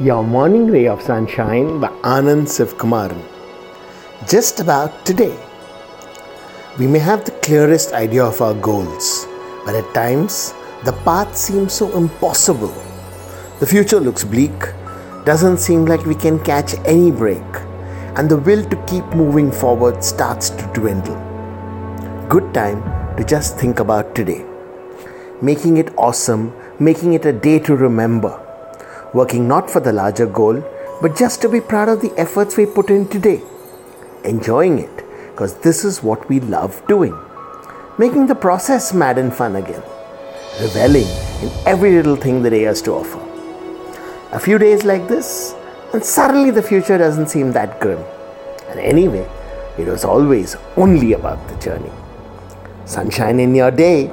Your Morning Ray of Sunshine by Anand Sivkumaran. Just about today. We may have the clearest idea of our goals, but at times the path seems so impossible. The future looks bleak, doesn't seem like we can catch any break, and the will to keep moving forward starts to dwindle. Good time to just think about today. Making it awesome, making it a day to remember working not for the larger goal, but just to be proud of the efforts we put in today. Enjoying it, because this is what we love doing. Making the process mad and fun again. Reveling in every little thing the day has to offer. A few days like this, and suddenly the future doesn't seem that grim. And anyway, it was always only about the journey. Sunshine in your day